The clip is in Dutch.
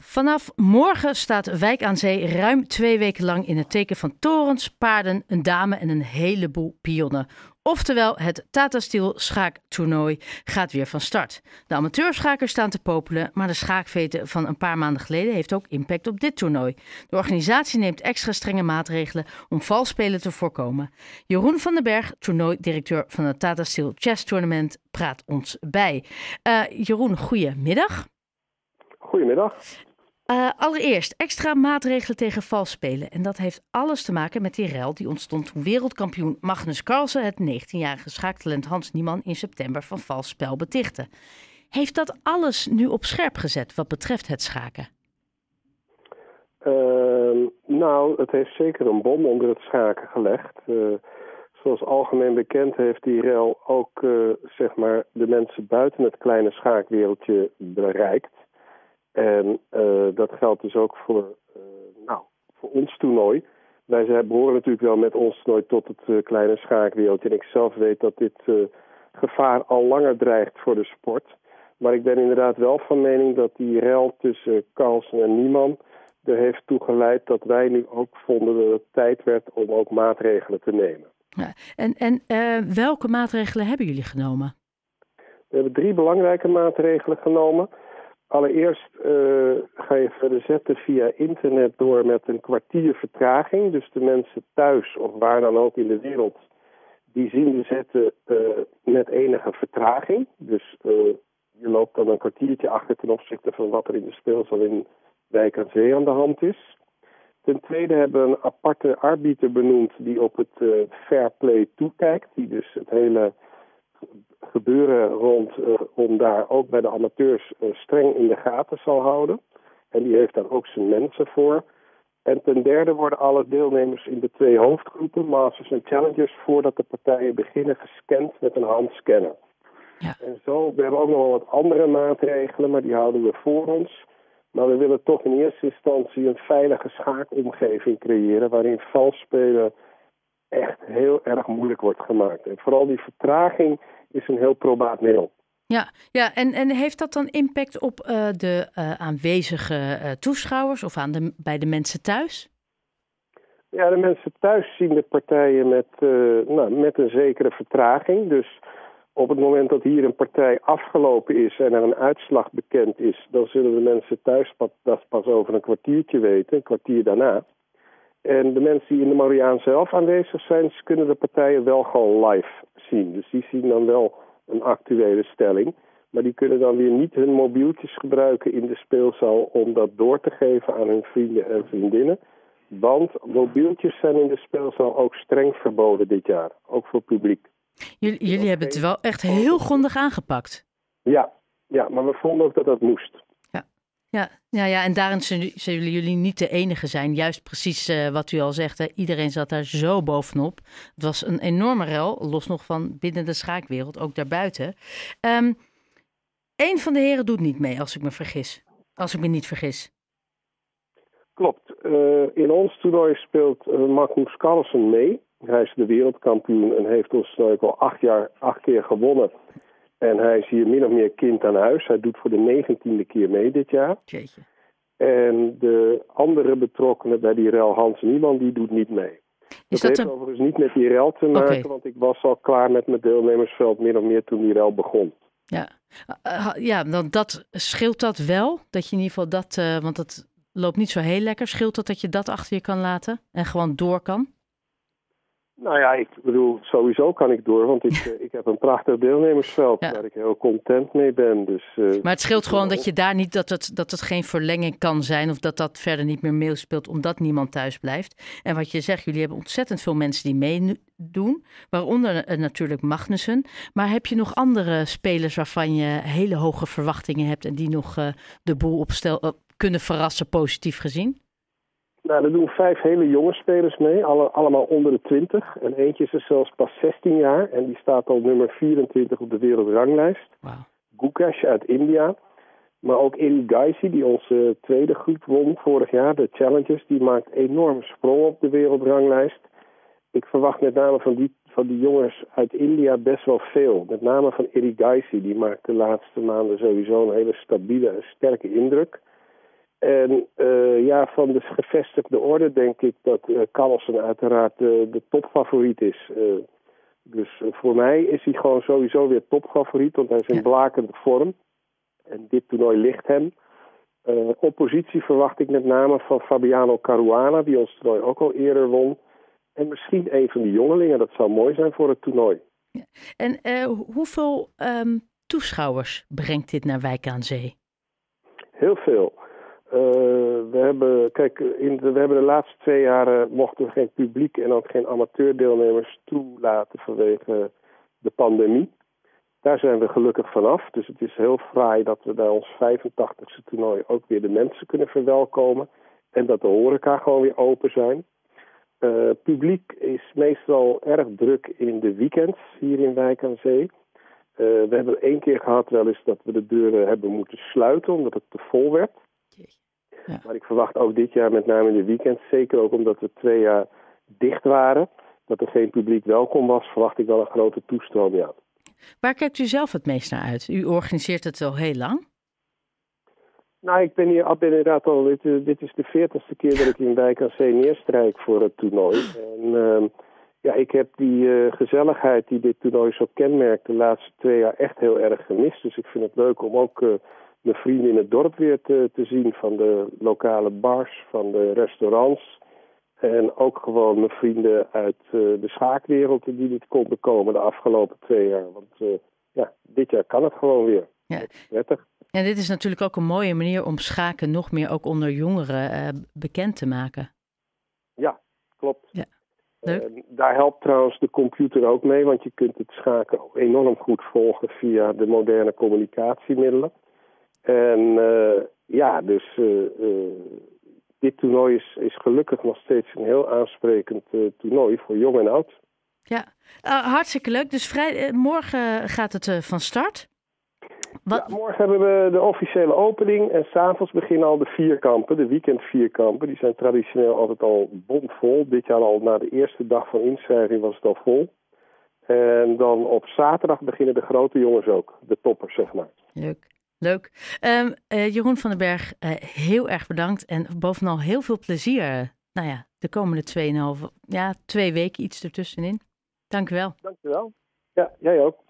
Vanaf morgen staat Wijk aan Zee ruim twee weken lang in het teken van torens, paarden, een dame en een heleboel pionnen. Oftewel, het Tata Steel schaaktoernooi gaat weer van start. De amateurschakers staan te popelen, maar de schaakveten van een paar maanden geleden heeft ook impact op dit toernooi. De organisatie neemt extra strenge maatregelen om valspelen te voorkomen. Jeroen van den Berg, toernooidirecteur van het Tata Steel Chess Tournament, praat ons bij. Uh, Jeroen, goedemiddag. Goedemiddag. Uh, allereerst extra maatregelen tegen vals spelen. En dat heeft alles te maken met die rel die ontstond toen wereldkampioen Magnus Carlsen het 19-jarige schaaktalent Hans Niemann in september van vals spel betichtte. Heeft dat alles nu op scherp gezet wat betreft het schaken? Uh, nou, het heeft zeker een bom onder het schaken gelegd. Uh, zoals algemeen bekend heeft die rel ook uh, zeg maar de mensen buiten het kleine schaakwereldje bereikt. En uh, dat geldt dus ook voor, uh, nou, voor ons toernooi. Wij behoren natuurlijk wel met ons toernooi tot het uh, kleine schaakwereldje. En ik zelf weet dat dit gevaar al langer dreigt voor de sport. Maar ik ben inderdaad wel van mening dat die rel tussen Carlsen en Nieman er heeft toe geleid dat wij nu ook vonden dat het tijd werd om ook maatregelen te nemen. Ja, en en welke maatregelen hebben jullie genomen? We hebben drie belangrijke maatregelen genomen. Allereerst uh, ga je verder zetten via internet door met een kwartier vertraging. Dus de mensen thuis of waar dan ook in de wereld, die zien de zetten uh, met enige vertraging. Dus uh, je loopt dan een kwartiertje achter ten opzichte van wat er in de speelzaal in Wijk aan Zee aan de hand is. Ten tweede hebben we een aparte arbiter benoemd die op het fair play toekijkt. Die dus het hele gebeuren rond uh, om daar ook bij de amateurs uh, streng in de gaten zal houden. En die heeft daar ook zijn mensen voor. En ten derde worden alle deelnemers in de twee hoofdgroepen, Masters en Challengers, voordat de partijen beginnen gescand met een handscanner. Ja. En zo, we hebben ook nog wel wat andere maatregelen, maar die houden we voor ons. Maar we willen toch in eerste instantie een veilige schaakomgeving creëren waarin vals spelen echt heel erg moeilijk wordt gemaakt. En vooral die vertraging is een heel probaat middel. Ja, ja en, en heeft dat dan impact op uh, de uh, aanwezige uh, toeschouwers of aan de, bij de mensen thuis? Ja, de mensen thuis zien de partijen met, nou, met een zekere vertraging. Dus op het moment dat hier een partij afgelopen is en er een uitslag bekend is, dan zullen de mensen thuis dat pas over een kwartiertje weten, een kwartier daarna. En de mensen die in de Mariaan zelf aanwezig zijn, kunnen de partijen wel gewoon live zien. Dus die zien dan wel een actuele stelling. Maar die kunnen dan weer niet hun mobieltjes gebruiken in de speelzaal om dat door te geven aan hun vrienden en vriendinnen. Want mobieltjes zijn in de speelzaal ook streng verboden dit jaar, ook voor publiek. Jullie, jullie hebben het wel echt heel grondig aangepakt. Ja, ja, maar we vonden ook dat dat moest. Ja, ja, ja, en daarin zullen jullie niet de enige zijn. Juist precies uh, wat u al zegt. Hè. Iedereen zat daar zo bovenop. Het was een enorme rel, los nog van binnen de schaakwereld, ook daarbuiten. Um, een van de heren doet niet mee, als ik me vergis. Als ik me niet vergis. Klopt. Uh, in ons toernooi speelt uh, Magnus Carlsen mee. Hij is de wereldkampioen en heeft ons uh, al acht, jaar, acht keer gewonnen. En hij is hier min of meer kind aan huis. Hij doet voor de negentiende keer mee dit jaar. Jeetje. En de andere betrokkenen bij die rel, Hans Nieman, die doet niet mee. Is dat, dat heeft een... overigens niet met die rel te maken, okay. want ik was al klaar met mijn deelnemersveld min of meer toen die rel begon. Ja, uh, ja dan dat, scheelt dat wel? Dat je in ieder geval dat, uh, want dat loopt niet zo heel lekker. Scheelt dat dat je dat achter je kan laten en gewoon door kan? Nou ja, ik bedoel, sowieso kan ik door, want ik, eh, ik heb een prachtig deelnemersveld ja. waar ik heel content mee ben. Dus, uh, maar het scheelt gewoon dat je daar niet, dat het, dat het geen verlenging kan zijn of dat dat verder niet meer meespeelt omdat niemand thuis blijft. En wat je zegt, jullie hebben ontzettend veel mensen die meedoen, waaronder uh, natuurlijk Magnussen. Maar heb je nog andere spelers waarvan je hele hoge verwachtingen hebt en die nog de boel op stel, kunnen verrassen, positief gezien? Nou, er doen vijf hele jonge spelers mee, alle, allemaal onder de 20. En eentje is er zelfs pas 16 jaar en die staat al nummer 24 op de wereldranglijst. Wow. Gukesh uit India. Maar ook Eri Gaisi, die onze tweede groep won vorig jaar, de Challengers, die maakt enorm sprong op de wereldranglijst. Ik verwacht met name van die, van die jongens uit India best wel veel. Met name van Eri Gaisi, die maakt de laatste maanden sowieso een hele stabiele en sterke indruk. En uh, ja, van de gevestigde orde denk ik dat uh, Carlsen uiteraard de, de topfavoriet is. Uh, dus voor mij is hij gewoon sowieso weer topfavoriet, want hij is in ja. blakende vorm. En dit toernooi ligt hem. oppositie verwacht ik met name van Fabiano Caruana, die ons toernooi ook al eerder won. En misschien een van die jongelingen, dat zou mooi zijn voor het toernooi. Ja. En hoeveel um, toeschouwers brengt dit naar Wijk aan Zee? Heel veel. Uh, we hebben, kijk, in de, we hebben de laatste twee jaren mochten we geen publiek en ook geen amateurdeelnemers toelaten vanwege de pandemie. Daar zijn we gelukkig vanaf. Dus het is heel fraai dat we bij ons 85ste toernooi ook weer de mensen kunnen verwelkomen. En dat de horeca gewoon weer open zijn. Uh, publiek is meestal erg druk in de weekends hier in Wijk aan Zee. Uh, we hebben één keer gehad wel eens dat we de deuren hebben moeten sluiten omdat het te vol werd. Ja. Maar ik verwacht ook dit jaar, met name in de weekend, zeker ook omdat we twee jaar dicht waren, dat er geen publiek welkom was, verwacht ik wel een grote toestroom, ja. Waar kijkt u zelf het meest naar uit? U organiseert het al heel lang? Nou, ik ben hier ben inderdaad al, dit, dit is de veertigste keer dat ik in Wijk aan Zee neerstrijk voor het toernooi. En uh, ja, ik heb die uh, gezelligheid die dit toernooi zo kenmerkt de laatste twee jaar echt heel erg gemist. Dus ik vind het leuk om ook uh, mijn vrienden in het dorp weer te, te zien. Van de lokale bars, van de restaurants. En ook gewoon mijn vrienden uit uh, de schaakwereld die niet konden komen de afgelopen twee jaar. Want uh, ja, dit jaar kan het gewoon weer. Ja. Prettig. En dit is natuurlijk ook een mooie manier om schaken nog meer ook onder jongeren uh, bekend te maken. Ja, klopt. Ja. daar helpt trouwens de computer ook mee, want je kunt het schaken enorm goed volgen via de moderne communicatiemiddelen. En uh, ja, dus uh, uh, dit toernooi is, is gelukkig nog steeds een heel aansprekend toernooi voor jong en oud. Ja, hartstikke leuk. Dus vrij, morgen gaat het van start. Wat? Ja, morgen hebben we de officiële opening en s'avonds beginnen al de vierkampen, de weekend vierkampen. Die zijn traditioneel altijd al bomvol. Dit jaar al na de eerste dag van inschrijving was het al vol. En dan op zaterdag beginnen de grote jongens ook, de toppers zeg maar. Leuk. Leuk. Um, uh, Jeroen van den Berg, uh, heel erg bedankt. En bovenal heel veel plezier. Nou ja, de komende 2,5, ja, twee weken iets ertussenin. Dank u wel. Dank u wel. Ja, jij ook.